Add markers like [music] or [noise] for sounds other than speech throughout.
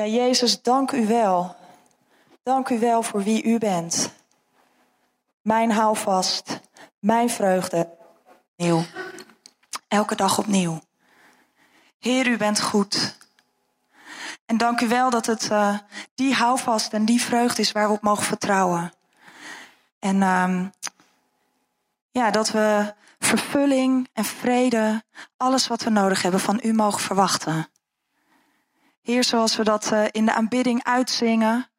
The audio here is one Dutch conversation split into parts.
Ja, Jezus, dank u wel. Dank u wel voor wie u bent. Mijn houvast, mijn vreugde. Nieuw. Elke dag opnieuw. Heer, u bent goed. En dank u wel dat het uh, die houvast en die vreugde is waar we op mogen vertrouwen. En um, ja, dat we vervulling en vrede, alles wat we nodig hebben, van u mogen verwachten. Heer, zoals we dat uh, in de aanbidding uitzingen.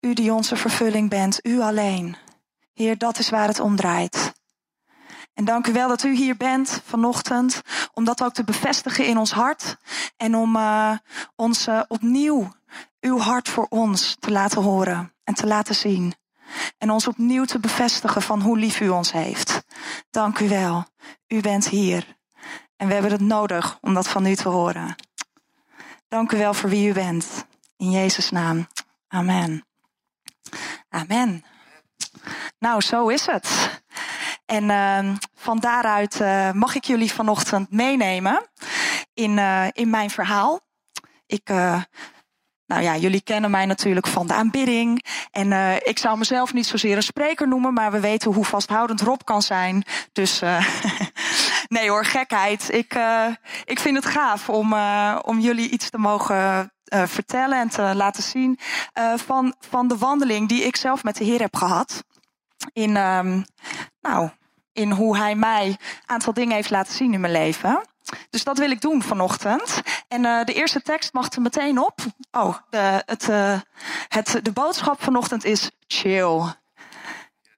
U die onze vervulling bent, u alleen. Heer, dat is waar het om draait. En dank u wel dat u hier bent vanochtend, om dat ook te bevestigen in ons hart en om uh, ons uh, opnieuw uw hart voor ons te laten horen en te laten zien. En ons opnieuw te bevestigen van hoe lief u ons heeft. Dank u wel. U bent hier. En we hebben het nodig om dat van u te horen. Dank u wel voor wie u bent. In Jezus' naam. Amen. Amen. Nou, zo is het. En uh, van daaruit uh, mag ik jullie vanochtend meenemen in, uh, in mijn verhaal. Ik, uh, nou ja, jullie kennen mij natuurlijk van de aanbidding. En ik zou mezelf niet zozeer een spreker noemen, maar we weten hoe vasthoudend Rob kan zijn. Dus [laughs] nee hoor, gekheid. Ik, uh, ik vind het gaaf om, uh, om jullie iets te mogen uh, vertellen en te laten zien van, van de wandeling die ik zelf met de Heer heb gehad. In, um, nou, in hoe Hij mij een aantal dingen heeft laten zien in mijn leven. Dus dat wil ik doen vanochtend. En de eerste tekst mag er meteen op. Oh, de, het, het, de boodschap vanochtend is chill.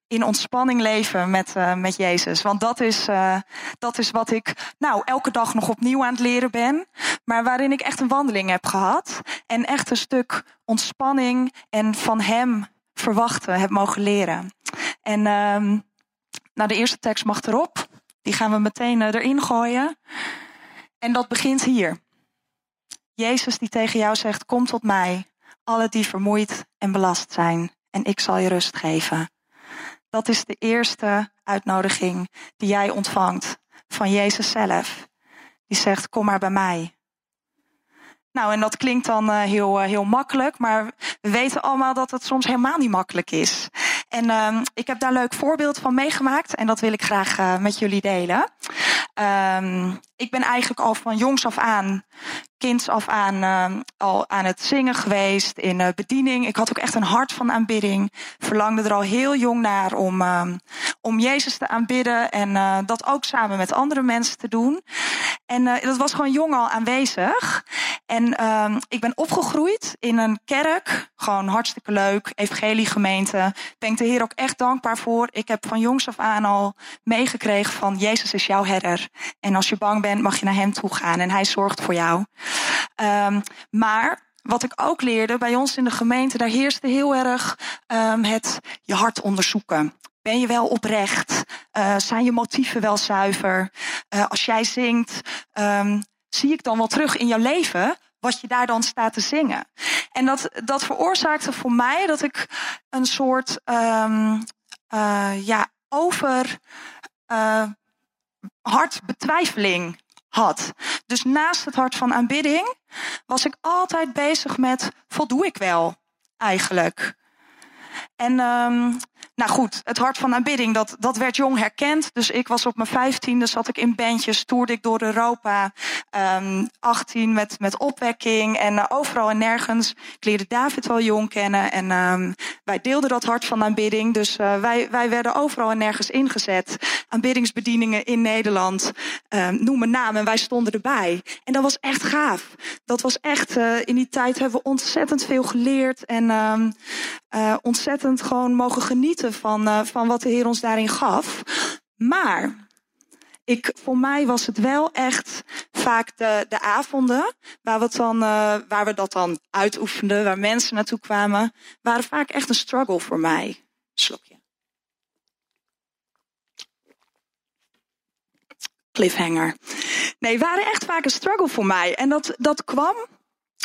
In ontspanning leven met, uh, met Jezus. Want dat is, dat is wat ik nou, elke dag nog opnieuw aan het leren ben. Maar waarin ik echt een wandeling heb gehad. En echt een stuk ontspanning en van Hem verwachten heb mogen leren. En nou, de eerste tekst mag erop. Die gaan we meteen erin gooien. En dat begint hier. Jezus die tegen jou zegt: Kom tot mij, alle die vermoeid en belast zijn, en ik zal je rust geven. Dat is de eerste uitnodiging die jij ontvangt van Jezus zelf. Die zegt: Kom maar bij mij. Nou, en dat klinkt dan uh, heel, uh, heel makkelijk, maar we weten allemaal dat het soms helemaal niet makkelijk is. En uh, ik heb daar een leuk voorbeeld van meegemaakt en dat wil ik graag uh, met jullie delen. Um, ik ben eigenlijk al van jongs af aan, kinds af aan, uh, al aan het zingen geweest in uh, bediening. Ik had ook echt een hart van aanbidding. Verlangde er al heel jong naar om, uh, om Jezus te aanbidden en uh, dat ook samen met andere mensen te doen. En uh, dat was gewoon jong al aanwezig. En uh, ik ben opgegroeid in een kerk, gewoon hartstikke leuk, evangeliegemeente. Ben ik de Heer ook echt dankbaar voor. Ik heb van jongs af aan al meegekregen van Jezus is jouw herder. En als je bang bent, mag je naar hem toe gaan en hij zorgt voor jou. Um, maar wat ik ook leerde bij ons in de gemeente, daar heerste heel erg um, het je hart onderzoeken. Ben je wel oprecht? Uh, zijn je motieven wel zuiver? Uh, als jij zingt, um, zie ik dan wel terug in jouw leven wat je daar dan staat te zingen. En dat, dat veroorzaakte voor mij dat ik een soort uh, ja, over hart betwijfeling had. Dus naast het hart van aanbidding was ik altijd bezig met voldoe ik wel eigenlijk. En um, nou goed, het hart van aanbidding, dat, dat werd jong herkend. Dus ik was op mijn vijftiende, zat ik in bandjes, toerde ik door Europa. Um, 18 met, met opwekking en uh, overal en nergens. Ik leerde David wel jong kennen en um, wij deelden dat hart van aanbidding. Dus uh, wij, wij werden overal en nergens ingezet. Aanbiddingsbedieningen in Nederland, um, noem een naam en wij stonden erbij. En dat was echt gaaf. Dat was echt, uh, in die tijd hebben we ontzettend veel geleerd en ontzettend gewoon mogen genieten van, uh, van wat de Heer ons daarin gaf. Maar ik, voor mij was het wel echt vaak de, de avonden waar we, dan, uh, waar we dat dan uitoefenden, waar mensen naartoe kwamen, waren vaak echt een struggle voor mij. Slokje. Cliffhanger. Nee, waren echt vaak een struggle voor mij. En dat, dat kwam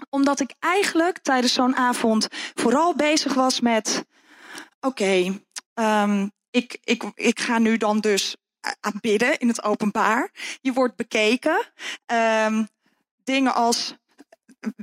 omdat ik eigenlijk tijdens zo'n avond vooral bezig was met: oké, um, ik, ik, ik ga nu dan dus aanbidden in het openbaar. Je wordt bekeken. Um, dingen als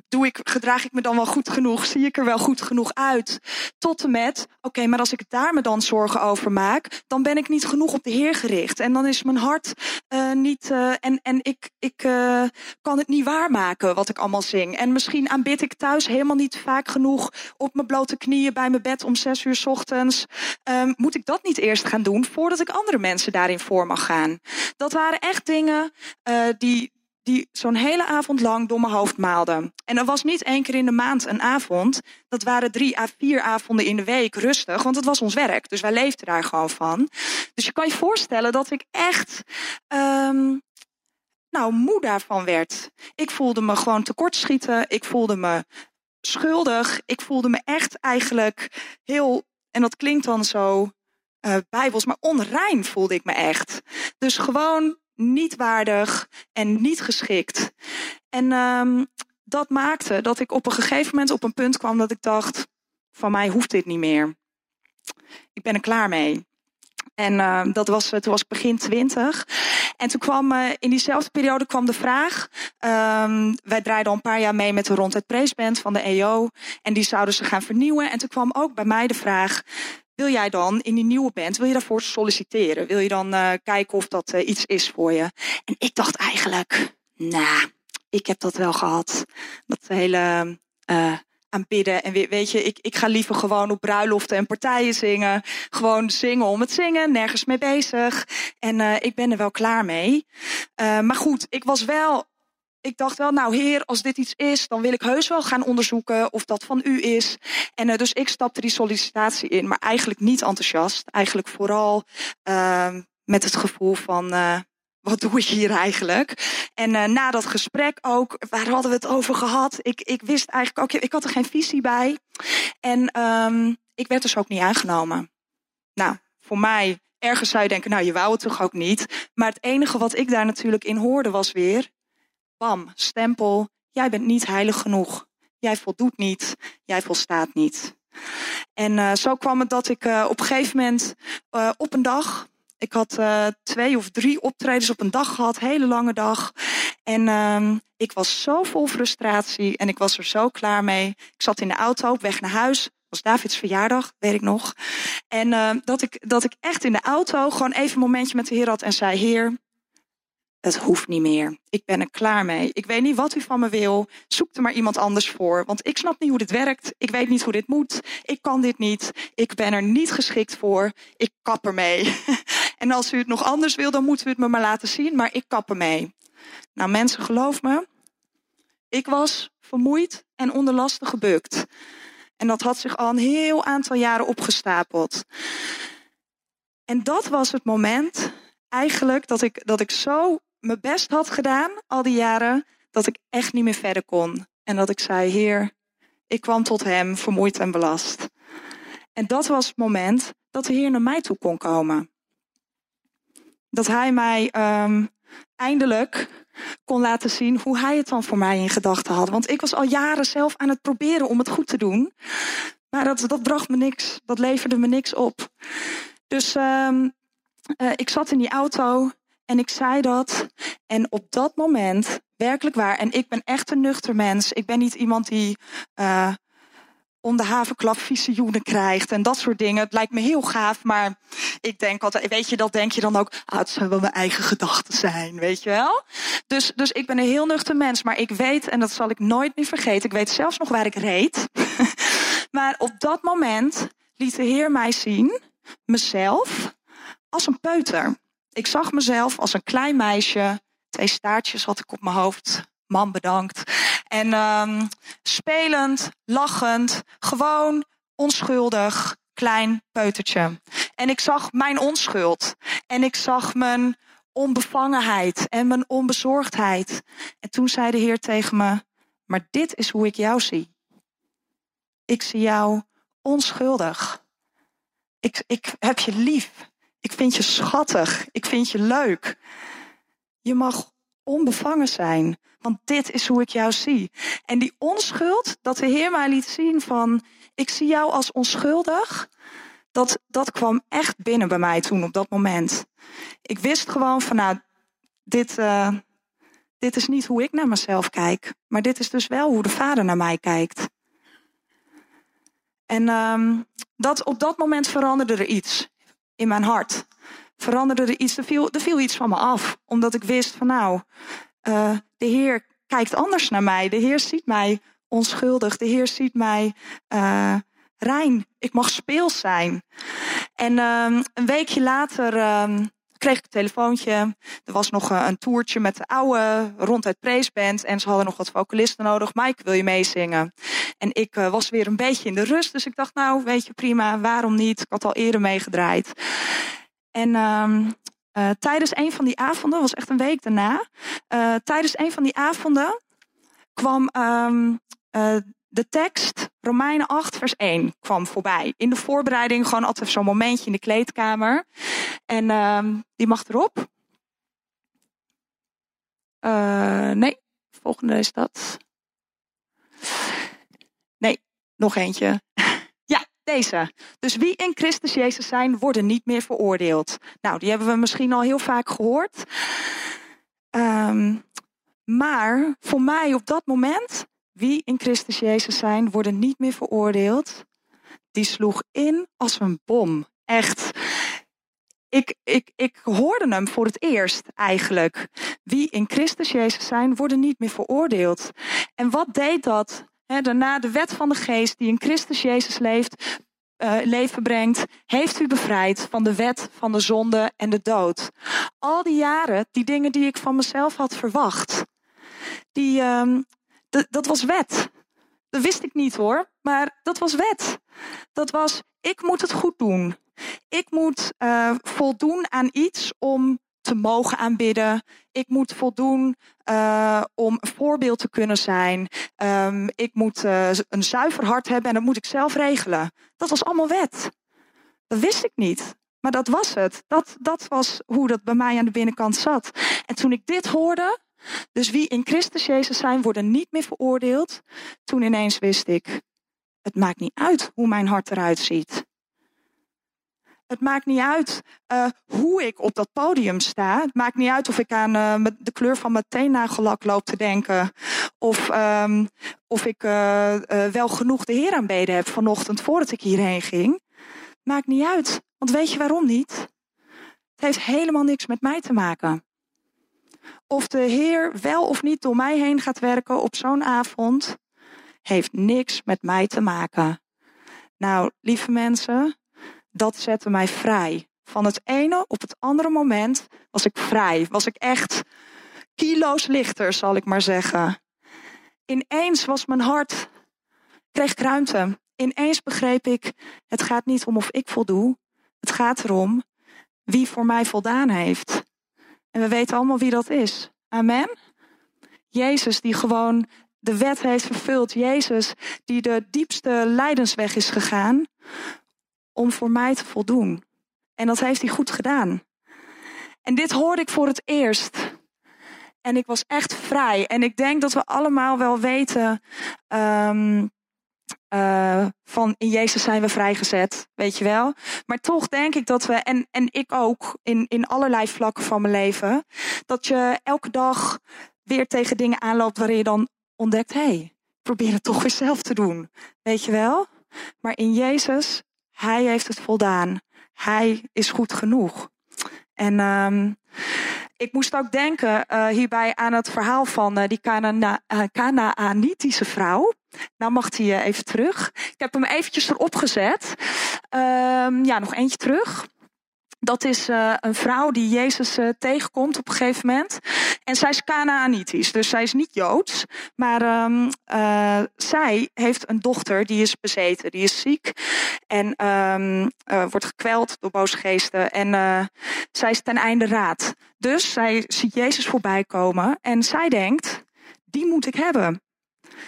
doe ik, gedraag ik me dan wel goed genoeg? Zie ik er wel goed genoeg uit? Tot en met, oké, maar als ik daar me dan zorgen over maak, dan ben ik niet genoeg op de Heer gericht. En dan is mijn hart uh, niet, uh, en, en ik, ik uh, kan het niet waarmaken wat ik allemaal zing. En misschien aanbid ik thuis helemaal niet vaak genoeg op mijn blote knieën bij mijn bed om zes uur ochtends. Um, moet ik dat niet eerst gaan doen voordat ik andere mensen daarin voor mag gaan? Dat waren echt dingen die, die zo'n hele avond lang door mijn hoofd maalde. En dat was niet één keer in de maand een avond. Dat waren drie à vier avonden in de week rustig, want het was ons werk. Dus wij leefden daar gewoon van. Dus je kan je voorstellen dat ik echt um, nou, moe daarvan werd. Ik voelde me gewoon tekortschieten. Ik voelde me schuldig. Ik voelde me echt eigenlijk heel, en dat klinkt dan zo uh, bijbels, maar onrein voelde ik me echt. Dus gewoon niet waardig en niet geschikt. En um, dat maakte dat ik op een gegeven moment op een punt kwam dat ik dacht: van mij hoeft dit niet meer. Ik ben er klaar mee. En uh, dat was, toen was begin twintig. En toen kwam uh, in diezelfde periode kwam de vraag. Um, wij draaiden al een paar jaar mee met de Rondheid Preesband van de EO. En die zouden ze gaan vernieuwen. En toen kwam ook bij mij de vraag: wil jij dan in die nieuwe band, wil je daarvoor solliciteren? Wil je dan uh, kijken of dat uh, iets is voor je? En ik dacht eigenlijk, nou, ik heb dat wel gehad. Dat hele uh, aanbidden. En weet je, ik, ik ga liever gewoon op bruiloften en partijen zingen. Gewoon zingen om het zingen, nergens mee bezig. En ik ben er wel klaar mee. maar goed, ik was wel ik dacht wel, nou heer, als dit iets is, dan wil ik heus wel gaan onderzoeken of dat van u is. En uh, dus ik stapte die sollicitatie in, maar eigenlijk niet enthousiast. Eigenlijk vooral uh, met het gevoel van, uh, wat doe ik hier eigenlijk? En uh, na dat gesprek ook, waar hadden we het over gehad? Ik, ik wist eigenlijk ook, ik had er geen visie bij. En um, ik werd dus ook niet aangenomen. Nou, voor mij, ergens zou je denken, nou je wou het toch ook niet. Maar het enige wat ik daar natuurlijk in hoorde was weer, bam, stempel, jij bent niet heilig genoeg. Jij voldoet niet, jij volstaat niet. En uh, zo kwam het dat ik uh, op een gegeven moment uh, op een dag, ik had twee of drie optredens op een dag gehad, hele lange dag. En ehm, ik was zo vol frustratie en ik was er zo klaar mee. Ik zat in de auto op weg naar huis was Davids verjaardag, weet ik nog. En dat, ik, dat ik echt in de auto gewoon even een momentje met de Heer had en zei: Heer, het hoeft niet meer. Ik ben er klaar mee. Ik weet niet wat u van me wil. Zoek er maar iemand anders voor. Want ik snap niet hoe dit werkt. Ik weet niet hoe dit moet. Ik kan dit niet. Ik ben er niet geschikt voor. Ik kap ermee. [laughs] en als u het nog anders wil, dan moeten u het me maar laten zien. Maar ik kap ermee. Nou mensen, geloof me. Ik was vermoeid en onder lasten gebukt. En dat had zich al een heel aantal jaren opgestapeld. En dat was het moment eigenlijk dat ik, dat ik zo mijn best had gedaan al die jaren, dat ik echt niet meer verder kon. En dat ik zei, Heer, ik kwam tot Hem vermoeid en belast. En dat was het moment dat de Heer naar mij toe kon komen. Dat Hij mij um, eindelijk kon laten zien hoe Hij het dan voor mij in gedachten had. Want ik was al jaren zelf aan het proberen om het goed te doen. Maar dat, dat bracht me niks. Dat leverde me niks op. Dus um, uh, ik zat in die auto en ik zei dat. En op dat moment, werkelijk waar, en ik ben echt een nuchter mens. Ik ben niet iemand die uh, om de havenklap visioenen krijgt en dat soort dingen. Het lijkt me heel gaaf, maar ik denk altijd, weet je, dat denk je dan ook, ah, het zou wel mijn eigen gedachten zijn, weet je wel? Dus, dus ik ben een heel nuchter mens, maar ik weet, en dat zal ik nooit meer vergeten, ik weet zelfs nog waar ik reed. [laughs] maar op dat moment liet de Heer mij zien, mezelf, als een peuter. Ik zag mezelf als een klein meisje. Twee staartjes had ik op mijn hoofd. Man bedankt. En um, spelend, lachend, gewoon onschuldig, klein peutertje. En ik zag mijn onschuld. En ik zag mijn onbevangenheid en mijn onbezorgdheid. En toen zei de Heer tegen me: Maar dit is hoe ik jou zie. Ik zie jou onschuldig. Ik, ik heb je lief. Ik vind je schattig. Ik vind je leuk. Je mag onbevangen zijn, want dit is hoe ik jou zie. En die onschuld, dat de Heer mij liet zien van, ik zie jou als onschuldig, dat, dat kwam echt binnen bij mij toen op dat moment. Ik wist gewoon van, nou, dit, uh, dit is niet hoe ik naar mezelf kijk, maar dit is dus wel hoe de Vader naar mij kijkt. En um, dat, op dat moment veranderde er iets in mijn hart. Veranderde er iets, er viel, er viel iets van me af. Omdat ik wist van nou, uh, de Heer kijkt anders naar mij. De Heer ziet mij onschuldig. De Heer ziet mij uh, rein. Ik mag speels zijn. En um, een weekje later um, kreeg ik een telefoontje. Er was nog eh, een toertje met de oude ronduit preesband. En ze hadden nog wat vocalisten nodig. Mike, wil je meezingen? En ik uh, was weer een beetje in de rust. Dus ik dacht, nou, weet je, prima. Waarom niet? Ik had al eerder meegedraaid. En um, uh, tijdens een van die avonden, was echt een week daarna. Tijdens een van die avonden kwam um, de tekst, Romeinen 8, vers 1, kwam voorbij. In de voorbereiding gewoon altijd zo'n momentje in de kleedkamer. En um, die mag erop. Uh, nee, volgende is dat. Nee, nog eentje. [laughs] ja, deze. Dus wie in Christus Jezus zijn, worden niet meer veroordeeld. Nou, die hebben we misschien al heel vaak gehoord. Um, maar voor mij op dat moment wie in Christus Jezus zijn, worden niet meer veroordeeld. Die sloeg in als een bom. Echt. Ik, ik, ik hoorde hem voor het eerst eigenlijk. Wie in Christus Jezus zijn, worden niet meer veroordeeld. En wat deed dat? daarna de wet van de geest die in Christus Jezus leeft, uh, leven brengt, heeft u bevrijd van de wet van de zonde en de dood. Al die jaren, die dingen die ik van mezelf had verwacht, die, um, dat was wet. Dat wist ik niet hoor, maar dat was wet. Dat was, ik moet het goed doen. Ik moet uh, voldoen aan iets om te mogen aanbidden. Ik moet voldoen uh, om een voorbeeld te kunnen zijn. Um, ik moet uh, een zuiver hart hebben en dat moet ik zelf regelen. Dat was allemaal wet. Dat wist ik niet. Maar dat was het. Dat, dat was hoe dat bij mij aan de binnenkant zat. En toen ik dit hoorde, dus wie in Christus Jezus zijn, worden niet meer veroordeeld. Toen ineens wist ik, het maakt niet uit hoe mijn hart eruit ziet. Het maakt niet uit uh, hoe ik op dat podium sta. Het maakt niet uit of ik aan uh, de kleur van mijn teennagellak loop te denken. Of, um, of ik uh, wel genoeg de Heer aanbeden heb vanochtend voordat ik hierheen ging. Maakt niet uit. Want weet je waarom niet? Het heeft helemaal niks met mij te maken of de Heer wel of niet door mij heen gaat werken op zo'n avond, heeft niks met mij te maken. Nou, lieve mensen, dat zette mij vrij. Van het ene op het andere moment was ik vrij. Was ik echt kilo's lichter, zal ik maar zeggen. Ineens was mijn hart, kreeg ik ruimte. Ineens begreep ik, het gaat niet om of ik voldoe. Het gaat erom wie voor mij voldaan heeft. En we weten allemaal wie dat is. Amen. Jezus die gewoon de wet heeft vervuld. Jezus die de diepste lijdensweg is gegaan om voor mij te voldoen. En dat heeft hij goed gedaan. En dit hoorde ik voor het eerst. En ik was echt vrij. En ik denk dat we allemaal wel weten um, uh, van in Jezus zijn we vrijgezet, weet je wel. Maar toch denk ik dat we, en, en ik ook, in, in allerlei vlakken van mijn leven, dat je elke dag weer tegen dingen aanloopt waarin je dan ontdekt, hé, hey, probeer het toch weer zelf te doen, weet je wel. Maar in Jezus, Hij heeft het voldaan. Hij is goed genoeg. En um, ik moest ook denken uh, hierbij aan het verhaal van uh, die Canaanitische uh, vrouw. Nou mag hij even terug. Ik heb hem eventjes erop gezet. Um, ja, nog eentje terug. Dat is uh, een vrouw die Jezus uh, tegenkomt op een gegeven moment. En zij is Canaanitisch, dus zij is niet Joods. Maar um, uh, zij heeft een dochter die is bezeten, die is ziek. En um, wordt gekweld door boze geesten. En zij is ten einde raad. Dus zij ziet Jezus voorbij komen. En zij denkt, die moet ik hebben.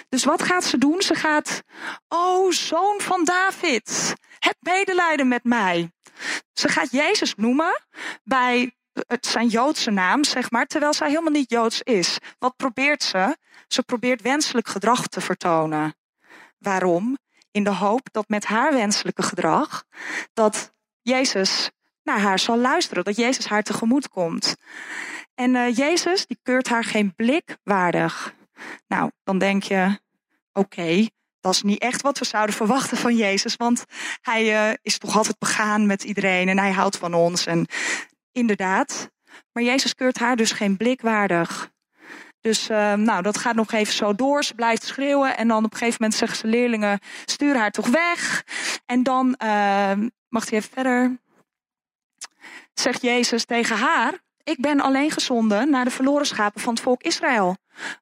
Dus wat gaat ze doen? Ze gaat, oh zoon van David, heb medelijden met mij. Ze gaat Jezus noemen bij het zijn Joodse naam, zeg maar, terwijl zij helemaal niet Joods is. Wat probeert ze? Ze probeert wenselijk gedrag te vertonen. Waarom? In de hoop dat met haar wenselijke gedrag, dat Jezus naar haar zal luisteren, dat Jezus haar tegemoet komt. En uh, Jezus, die keurt haar geen blik waardig. Nou, dan denk je, oké, dat is niet echt wat we zouden verwachten van Jezus. Want hij uh, is toch altijd begaan met iedereen en hij houdt van ons. En inderdaad. Maar Jezus keurt haar dus geen blik waardig. Dus uh, nou, dat gaat nog even zo door. Ze blijft schreeuwen. En dan op een gegeven moment zeggen ze leerlingen: stuur haar toch weg. En dan uh, mag hij even verder. Zegt Jezus tegen haar: Ik ben alleen gezonden naar de verloren schapen van het volk Israël.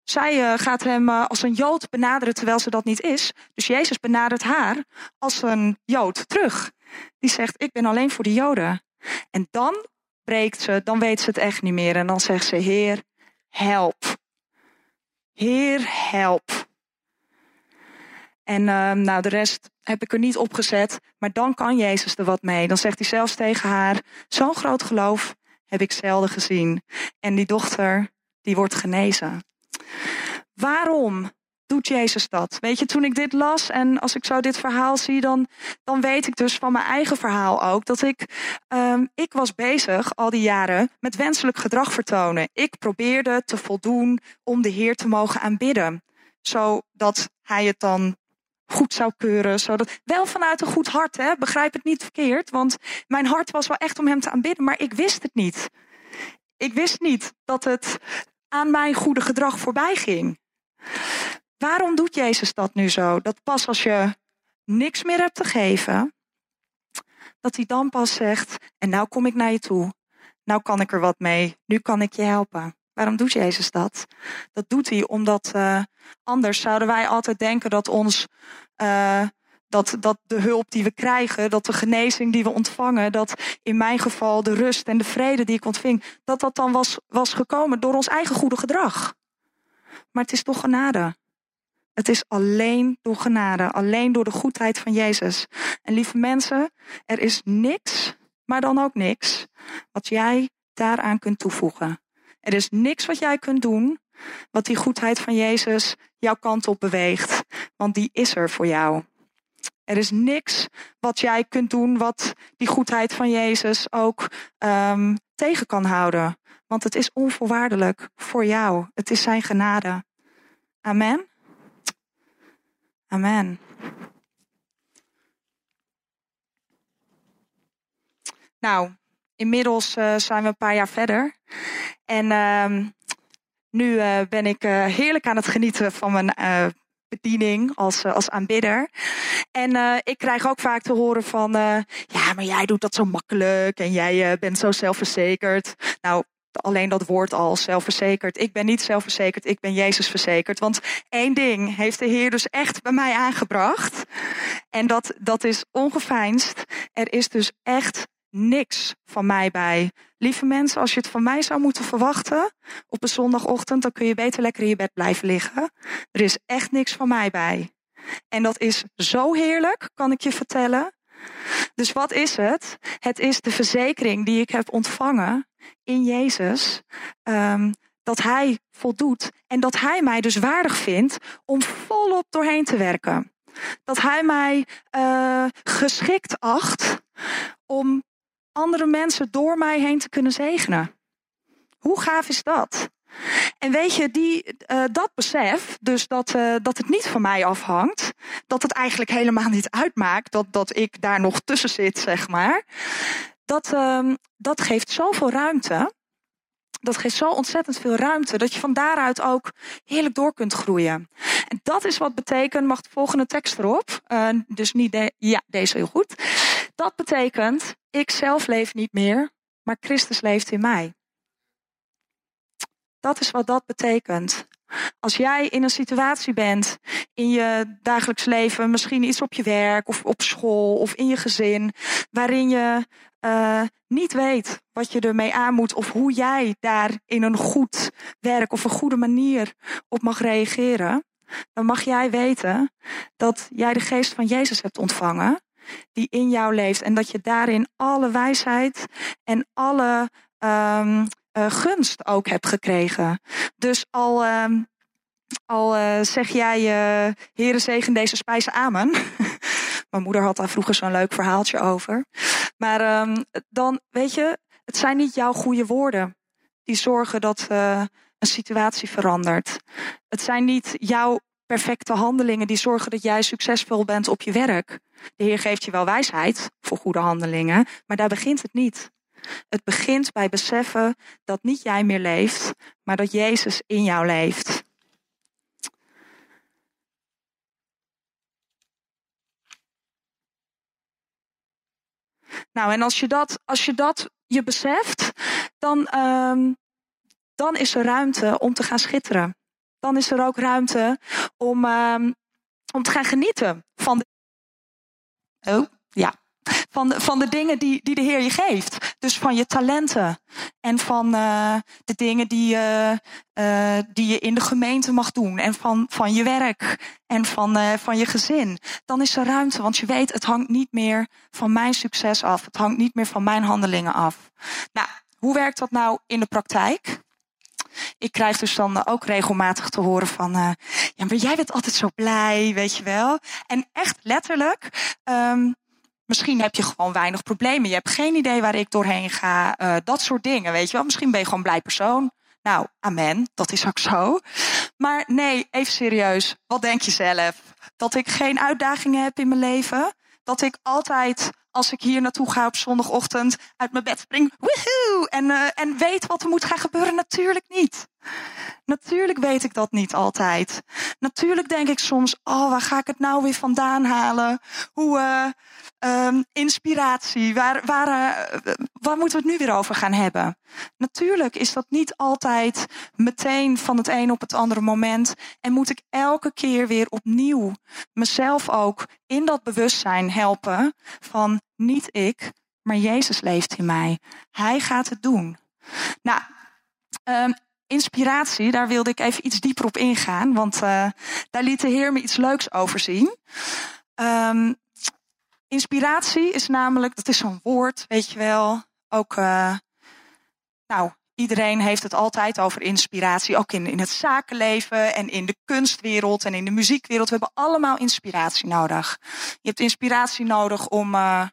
Zij uh, gaat hem als een Jood benaderen terwijl ze dat niet is. Dus Jezus benadert haar als een Jood terug. Die zegt: Ik ben alleen voor de Joden. En dan breekt ze, dan weet ze het echt niet meer. En dan zegt ze: Heer, help. Heer, help. En uh, nou, de rest heb ik er niet op gezet. Maar dan kan Jezus er wat mee. Dan zegt hij zelfs tegen haar: Zo'n groot geloof heb ik zelden gezien. En die dochter, die wordt genezen. Waarom doet Jezus dat? Weet je, toen ik dit las en als ik zo dit verhaal zie, dan, dan weet ik dus van mijn eigen verhaal ook dat ik, um, ik was bezig al die jaren met wenselijk gedrag vertonen. Ik probeerde te voldoen om de Heer te mogen aanbidden, zodat Hij het dan goed zou keuren. Zodat, wel vanuit een goed hart, hè? begrijp het niet verkeerd, want mijn hart was wel echt om Hem te aanbidden, maar ik wist het niet. Ik wist niet dat het aan mijn goede gedrag voorbij ging. Waarom doet Jezus dat nu zo? Dat pas als je niks meer hebt te geven, dat hij dan pas zegt, en nou kom ik naar je toe. Nou kan ik er wat mee. Nu kan ik je helpen. Waarom doet Jezus dat? Dat doet hij omdat uh, anders zouden wij altijd denken dat ons, uh, dat, dat de hulp die we krijgen, dat de genezing die we ontvangen, dat in mijn geval de rust en de vrede die ik ontving, dat dat dan was, was gekomen door ons eigen goede gedrag. Maar het is toch genade. Het is alleen door genade, alleen door de goedheid van Jezus. En lieve mensen, er is niks, maar dan ook niks, wat jij daaraan kunt toevoegen. Er is niks wat jij kunt doen, wat die goedheid van Jezus jouw kant op beweegt, want die is er voor jou. Er is niks wat jij kunt doen wat die goedheid van Jezus ook um, tegen kan houden. Want het is onvoorwaardelijk voor jou. Het is zijn genade. Amen. Amen. Nou, inmiddels uh, zijn we een paar jaar verder. En uh, nu uh, ben ik uh, heerlijk aan het genieten van mijn bediening als, als aanbidder. En ik krijg ook vaak te horen van, ja, maar jij doet dat zo makkelijk en jij bent zo zelfverzekerd. Nou, alleen dat woord al zelfverzekerd. Ik ben niet zelfverzekerd, ik ben Jezus verzekerd. Want één ding heeft de Heer dus echt bij mij aangebracht. En dat, dat is ongeveinsd. Er is dus echt niks van mij bij. Lieve mensen, als je het van mij zou moeten verwachten op een zondagochtend, dan kun je beter lekker in je bed blijven liggen. Er is echt niks van mij bij. En dat is zo heerlijk, kan ik je vertellen. Dus wat is het? Het is de verzekering die ik heb ontvangen in Jezus. Um, dat Hij voldoet en dat Hij mij dus waardig vindt om volop doorheen te werken. Dat Hij mij uh, geschikt acht om andere mensen door mij heen te kunnen zegenen. Hoe gaaf is dat? En weet je, die, uh, dat besef, dus dat, uh, dat het niet van mij afhangt, dat het eigenlijk helemaal niet uitmaakt dat, dat ik daar nog tussen zit, zeg maar, dat, uh, dat geeft zoveel ruimte. Dat geeft zo ontzettend veel ruimte dat je van daaruit ook heerlijk door kunt groeien. En dat is wat betekent, mag de volgende tekst erop. Uh, dus niet de, ja, deze heel goed. Dat betekent, ik zelf leef niet meer, maar Christus leeft in mij. Dat is wat dat betekent. Als jij in een situatie bent in je dagelijks leven, misschien iets op je werk of op school of in je gezin, waarin je uh, niet weet wat je ermee aan moet of hoe jij daar in een goed werk of een goede manier op mag reageren, dan mag jij weten dat jij de geest van Jezus hebt ontvangen, die in jou leeft en dat je daarin alle wijsheid en alle um, uh, gunst ook hebt gekregen. Dus al, uh, al uh, zeg jij, uh, Heere zegen deze spijzen amen. [laughs] Mijn moeder had daar vroeger zo'n leuk verhaaltje over. Maar um, dan, weet je, het zijn niet jouw goede woorden die zorgen dat een situatie verandert. Het zijn niet jouw perfecte handelingen die zorgen dat jij succesvol bent op je werk. De Heer geeft je wel wijsheid voor goede handelingen, maar daar begint het niet. Het begint bij beseffen dat niet jij meer leeft, maar dat Jezus in jou leeft. Nou, en als je dat, als je, dat je beseft, dan, um, dan is er ruimte om te gaan schitteren. Dan is er ook ruimte om, um, om te gaan genieten van de. Oh, ja. Van de, van de dingen die, die de Heer je geeft. Dus van je talenten. En van uh, de dingen die, uh, uh, die je in de gemeente mag doen. En van, van je werk. En van, van je gezin. Dan is er ruimte. Want je weet, het hangt niet meer van mijn succes af. Het hangt niet meer van mijn handelingen af. Nou, hoe werkt dat nou in de praktijk? Ik krijg dus dan ook regelmatig te horen van, uh, ja, maar jij bent altijd zo blij, weet je wel. En echt letterlijk, um, Misschien heb je gewoon weinig problemen. Je hebt geen idee waar ik doorheen ga. Uh, dat soort dingen, weet je wel. Misschien ben je gewoon een blij persoon. Nou, amen. Dat is ook zo. Maar nee, even serieus. Wat denk je zelf? Dat ik geen uitdagingen heb in mijn leven? Dat ik altijd, als ik hier naartoe ga op zondagochtend, uit mijn bed spring. Woehoe! En, uh, en weet wat er moet gaan gebeuren? Natuurlijk niet. Natuurlijk weet ik dat niet altijd. Natuurlijk denk ik soms, oh, waar ga ik het nou weer vandaan halen? Hoe, uh, um, inspiratie, waar, waar, uh, waar moeten we het nu weer over gaan hebben? Natuurlijk is dat niet altijd meteen van het een op het andere moment. En moet ik elke keer weer opnieuw mezelf ook in dat bewustzijn helpen van niet ik, maar Jezus leeft in mij. Hij gaat het doen. Nou, um, inspiratie, daar wilde ik even iets dieper op ingaan, want uh, daar liet de Heer me iets leuks over zien. Um, inspiratie is namelijk, dat is zo'n woord, weet je wel. Ook, uh, nou, iedereen heeft het altijd over inspiratie, ook in, in het zakenleven en in de kunstwereld en in de muziekwereld. We hebben allemaal inspiratie nodig. Je hebt inspiratie nodig om, uh,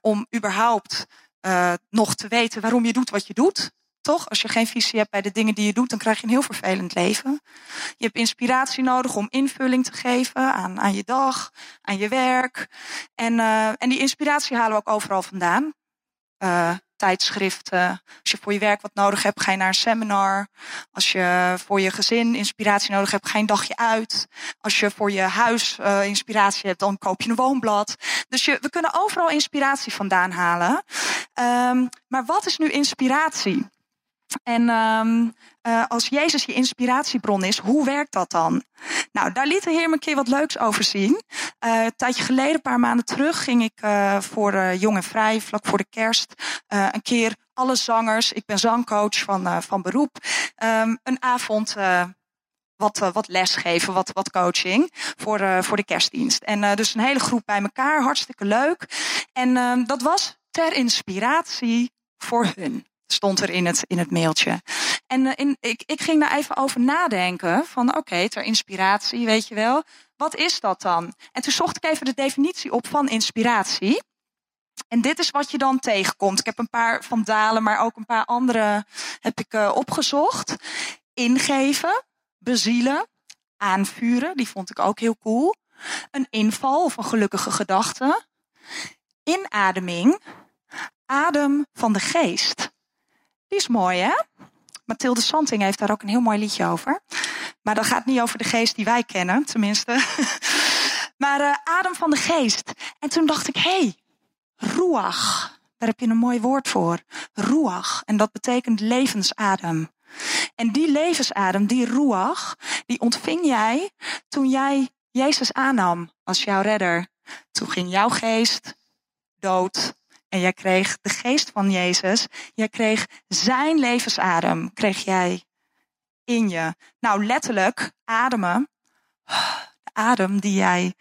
om überhaupt nog te weten waarom je doet wat je doet. Toch? Als je geen visie hebt bij de dingen die je doet, dan krijg je een heel vervelend leven. Je hebt inspiratie nodig om invulling te geven aan, aan je dag, aan je werk. En, uh, en die inspiratie halen we ook overal vandaan. Uh, tijdschriften. Als je voor je werk wat nodig hebt, ga je naar een seminar. Als je voor je gezin inspiratie nodig hebt, ga je een dagje uit. Als je voor je huis uh, inspiratie hebt, dan koop je een woonblad. Dus je, we kunnen overal inspiratie vandaan halen. Um, maar wat is nu inspiratie? En um, uh, als Jezus je inspiratiebron is, hoe werkt dat dan? Nou, daar liet de Heer me een keer wat leuks over zien. Uh, een tijdje geleden, een paar maanden terug, ging ik uh, voor Jong en Vrij, vlak voor de kerst, een keer alle zangers, ik ben zangcoach van, van beroep, um, een avond wat, wat lesgeven, wat, wat coaching voor, voor de kerstdienst. En dus een hele groep bij elkaar, hartstikke leuk. En uh, dat was ter inspiratie voor hun stond er in het, in het mailtje. En uh, in, ik, ik ging daar even over nadenken. Van oké, ter inspiratie, weet je wel. Wat is dat dan? En toen zocht ik even de definitie op van inspiratie. En dit is wat je dan tegenkomt. Ik heb een paar van Dalen, maar ook een paar andere heb ik uh, opgezocht. Ingeven, bezielen, aanvuren. Die vond ik ook heel cool. Een inval of een gelukkige gedachte. Inademing. Adem van de geest. Die is mooi, hè? Mathilde Santing heeft daar ook een heel mooi liedje over. Maar dat gaat niet over de geest die wij kennen, tenminste. [laughs] maar uh, adem van de geest. En toen dacht ik, hé, hey, ruach. Daar heb je een mooi woord voor. Ruach. En dat betekent levensadem. En die levensadem, die ruach, die ontving jij toen jij Jezus aannam als jouw redder. Toen ging jouw geest dood en jij kreeg de geest van Jezus. Jij kreeg zijn levensadem, kreeg jij in je. Nou, letterlijk, ademen. De adem die jij,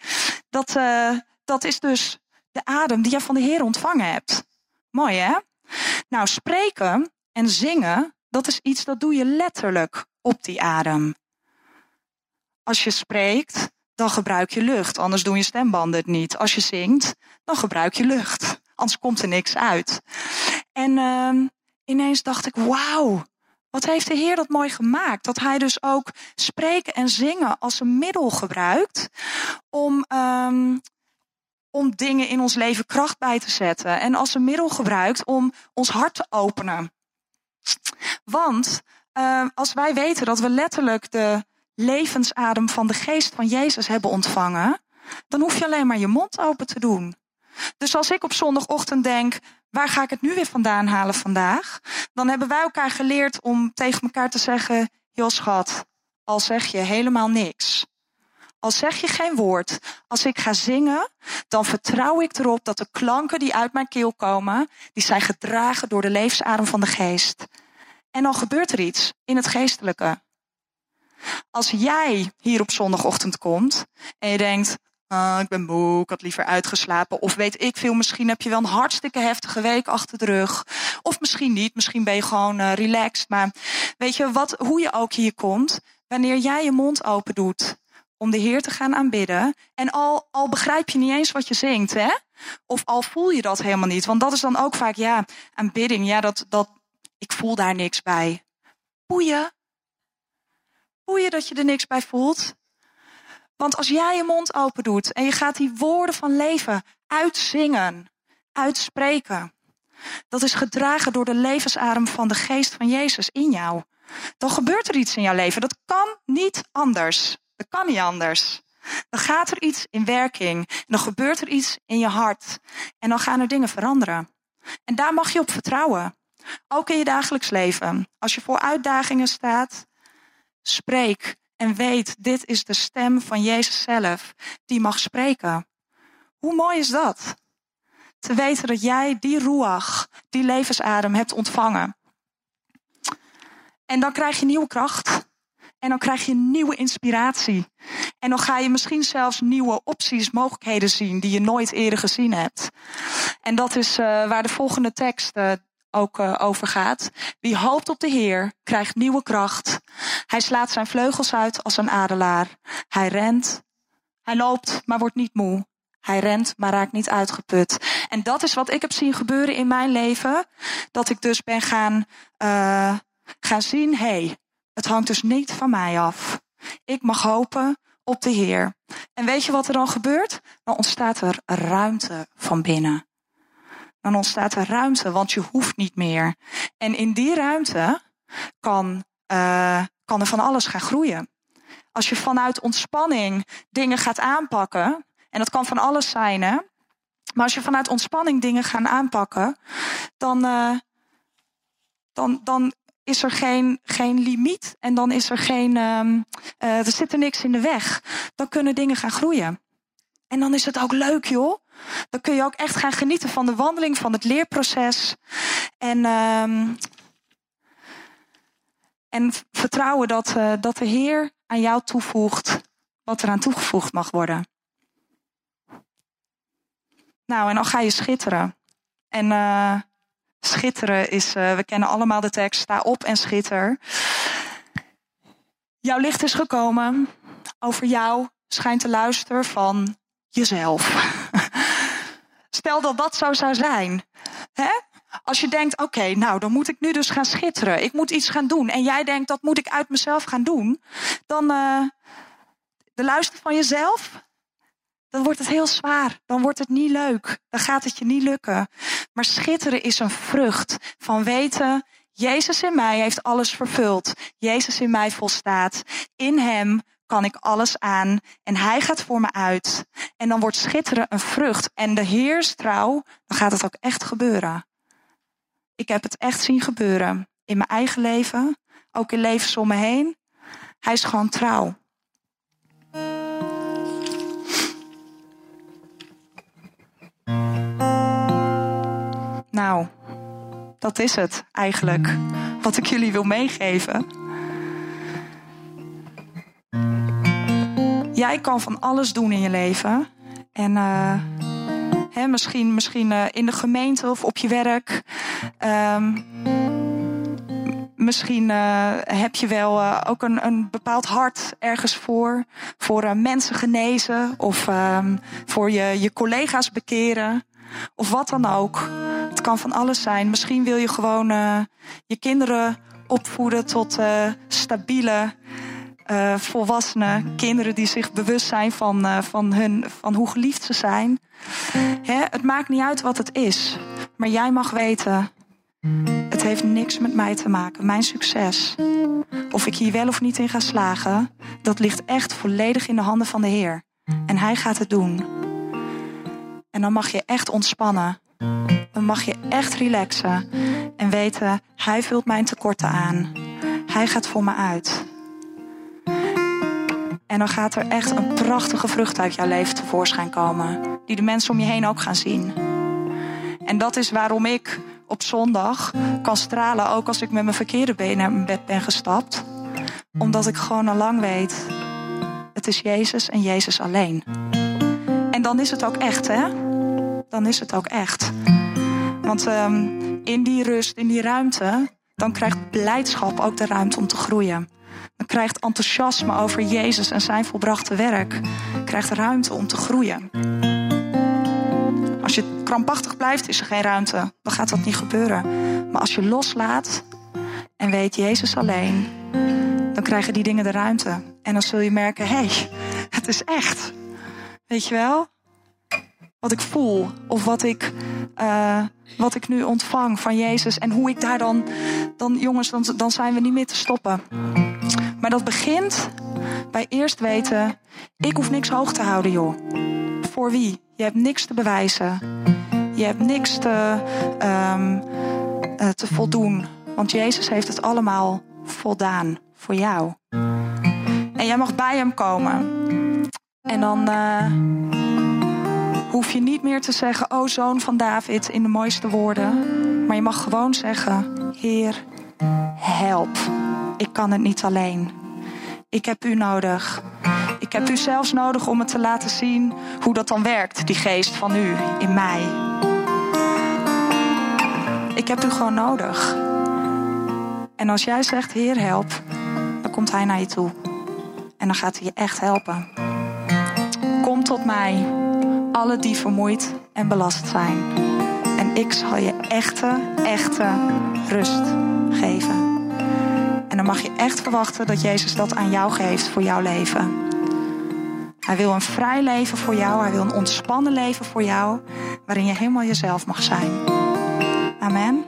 dat, uh, dat is dus de adem die jij van de Heer ontvangen hebt. Mooi hè? Nou, spreken en zingen, dat is iets dat doe je letterlijk op die adem. Als je spreekt, dan gebruik je lucht, anders doen je stembanden het niet. Als je zingt, dan gebruik je lucht. Anders komt er niks uit. En uh, ineens dacht ik, wauw, Wat heeft de Heer dat mooi gemaakt? Dat Hij dus ook spreken en zingen als een middel gebruikt om, um, om dingen in ons leven kracht bij te zetten. En als een middel gebruikt om ons hart te openen. Want uh, als wij weten dat we letterlijk de levensadem van de geest van Jezus hebben ontvangen, dan hoef je alleen maar je mond open te doen. Dus als ik op zondagochtend denk, waar ga ik het nu weer vandaan halen vandaag? Dan hebben wij elkaar geleerd om tegen elkaar te zeggen, joh schat, al zeg je helemaal niks. Al zeg je geen woord, als ik ga zingen, dan vertrouw ik erop dat de klanken die uit mijn keel komen, die zijn gedragen door de levensadem van de geest. En dan gebeurt er iets in het geestelijke. Als jij hier op zondagochtend komt en je denkt, uh, ik ben moe, ik had liever uitgeslapen. Of weet ik veel, misschien heb je wel een hartstikke heftige week achter de rug. Of misschien niet, misschien ben je gewoon uh, relaxed. Maar weet je, wat, hoe je ook hier komt, wanneer jij je mond open doet om de Heer te gaan aanbidden. En al, al begrijp je niet eens wat je zingt, hè? Of al voel je dat helemaal niet. Want dat is dan ook vaak, ja, aanbidding, ja, dat, dat, ik voel daar niks bij. Boeien. Boeien dat je er niks bij voelt. Want als jij je mond open doet en je gaat die woorden van leven uitzingen, uitspreken, dat is gedragen door de levensadem van de geest van Jezus in jou. Dan gebeurt er iets in jouw leven. Dat kan niet anders. Dat kan niet anders. Dan gaat er iets in werking. Dan gebeurt er iets in je hart. En dan gaan er dingen veranderen. En daar mag je op vertrouwen. Ook in je dagelijks leven. Als je voor uitdagingen staat, spreek en weet, dit is de stem van Jezus zelf die mag spreken. Hoe mooi is dat? Te weten dat jij die ruach, die levensadem hebt ontvangen. En dan krijg je nieuwe kracht. En dan krijg je nieuwe inspiratie. En dan ga je misschien zelfs nieuwe opties, mogelijkheden zien die je nooit eerder gezien hebt. En dat is uh, waar de volgende tekst uh, ook uh, over gaat. Wie hoopt op de Heer, krijgt nieuwe kracht. Hij slaat zijn vleugels uit als een adelaar. Hij rent, hij loopt, maar wordt niet moe. Hij rent, maar raakt niet uitgeput. En dat is wat ik heb zien gebeuren in mijn leven. Dat ik dus ben gaan, uh, gaan zien, hé, hey, het hangt dus niet van mij af. Ik mag hopen op de Heer. En weet je wat er dan gebeurt? Dan ontstaat er ruimte van binnen dan ontstaat er ruimte, want je hoeft niet meer. En in die ruimte kan, uh, kan er van alles gaan groeien. Als je vanuit ontspanning dingen gaat aanpakken, en dat kan van alles zijn, hè? Maar als je vanuit ontspanning dingen gaat aanpakken, dan, uh, dan, dan is er geen, geen limiet en dan is er geen, um, er zit er niks in de weg. Dan kunnen dingen gaan groeien. En dan is het ook leuk, joh. Dan kun je ook echt gaan genieten van de wandeling, van het leerproces. En, um, en vertrouwen dat, uh, dat de Heer aan jou toevoegt wat er aan toegevoegd mag worden. Nou, en dan ga je schitteren. En uh, schitteren is, uh, we kennen allemaal de tekst, sta op en schitter. Jouw licht is gekomen. Over jou schijnt te luisteren van jezelf. Stel dat dat zo zou zijn. Hè? Als je denkt, oké, nou dan moet ik nu dus gaan schitteren. Ik moet iets gaan doen. En jij denkt, dat moet ik uit mezelf gaan doen. Dan uh, de luister van jezelf. Dan wordt het heel zwaar. Dan wordt het niet leuk. Dan gaat het je niet lukken. Maar schitteren is een vrucht van weten, Jezus in mij heeft alles vervuld. Jezus in mij volstaat. In hem kan ik alles aan en hij gaat voor me uit. En dan wordt schitteren een vrucht. En de Heer is trouw, dan gaat het ook echt gebeuren. Ik heb het echt zien gebeuren. In mijn eigen leven, ook in levens om me heen. Hij is gewoon trouw. Nou, dat is het eigenlijk. Wat ik jullie wil meegeven. Jij kan van alles doen in je leven. En uh, hè, misschien, misschien uh, in de gemeente of op je werk. Um, misschien uh, heb je wel ook een, een bepaald hart ergens voor. Voor mensen genezen of um, voor je, je collega's bekeren. Of wat dan ook. Het kan van alles zijn. Misschien wil je gewoon je kinderen opvoeden tot stabiele uh, volwassenen. Kinderen die zich bewust zijn van, uh, van, hun, van hoe geliefd ze zijn. Hè, het maakt niet uit wat het is. Maar jij mag weten, het heeft niks met mij te maken. Mijn succes, of ik hier wel of niet in ga slagen, dat ligt echt volledig in de handen van de Heer. En Hij gaat het doen. En dan mag je echt ontspannen. Dan mag je echt relaxen en weten, Hij vult mijn tekorten aan. Hij gaat voor me uit. En dan gaat er echt een prachtige vrucht uit jouw leven tevoorschijn komen. Die de mensen om je heen ook gaan zien. En dat is waarom ik op zondag kan stralen, ook als ik met mijn verkeerde benen naar mijn bed ben gestapt. Omdat ik gewoon al lang weet, het is Jezus en Jezus alleen. En dan is het ook echt, hè? Dan is het ook echt. Want um, in die rust, in die ruimte, dan krijgt blijdschap ook de ruimte om te groeien. Krijgt enthousiasme over Jezus en zijn volbrachte werk, krijgt ruimte om te groeien. Als je krampachtig blijft, is er geen ruimte. Dan gaat dat niet gebeuren. Maar als je loslaat en weet Jezus alleen, dan krijgen die dingen de ruimte. En dan zul je merken, hé, hey, het is echt. Weet je wel? Wat ik voel of wat ik, uh, wat ik nu ontvang van Jezus. En hoe ik daar dan, dan jongens, dan, dan zijn we niet meer te stoppen. Maar dat begint bij eerst weten, ik hoef niks hoog te houden, joh. Voor wie? Je hebt niks te bewijzen. Je hebt niks te, um, uh, te voldoen. Want Jezus heeft het allemaal voldaan voor jou. En jij mag bij hem komen. En dan uh, hoef je niet meer te zeggen, oh zoon van David, in de mooiste woorden. Maar je mag gewoon zeggen, Heer, help. Ik kan het niet alleen. Ik heb u nodig. Ik heb u zelfs nodig om het te laten zien hoe dat dan werkt, die geest van u in mij. Ik heb u gewoon nodig. En als jij zegt, Heer, help, dan komt Hij naar je toe. En dan gaat Hij je echt helpen. Kom tot mij, alle die vermoeid en belast zijn. En ik zal je echte, echte rust geven. Mag je echt verwachten dat Jezus dat aan jou geeft voor jouw leven. Hij wil een vrij leven voor jou. Hij wil een ontspannen leven voor jou. Waarin je helemaal jezelf mag zijn. Amen.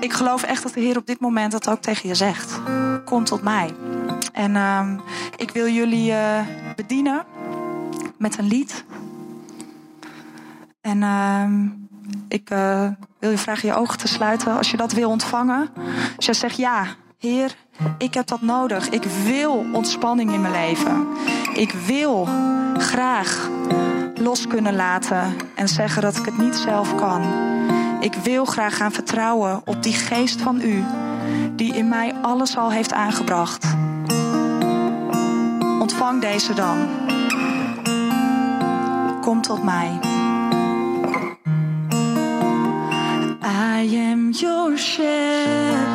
Ik geloof echt dat de Heer op dit moment dat ook tegen je zegt. Kom tot mij. En uh, ik wil jullie uh, bedienen met een lied. En uh, ik uh, wil je vragen je ogen te sluiten als je dat wil ontvangen. Als je zegt ja, Heer, ik heb dat nodig. Ik wil ontspanning in mijn leven. Ik wil graag los kunnen laten en zeggen dat ik het niet zelf kan. Ik wil graag gaan vertrouwen op die geest van u, die in mij alles al heeft aangebracht. Ontvang deze dan. Kom tot mij. I am your shepherd,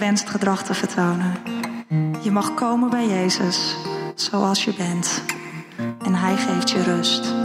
hoeft geen gewenst gedrag te vertonen. Je mag komen bij Jezus zoals je bent. En Hij geeft je rust.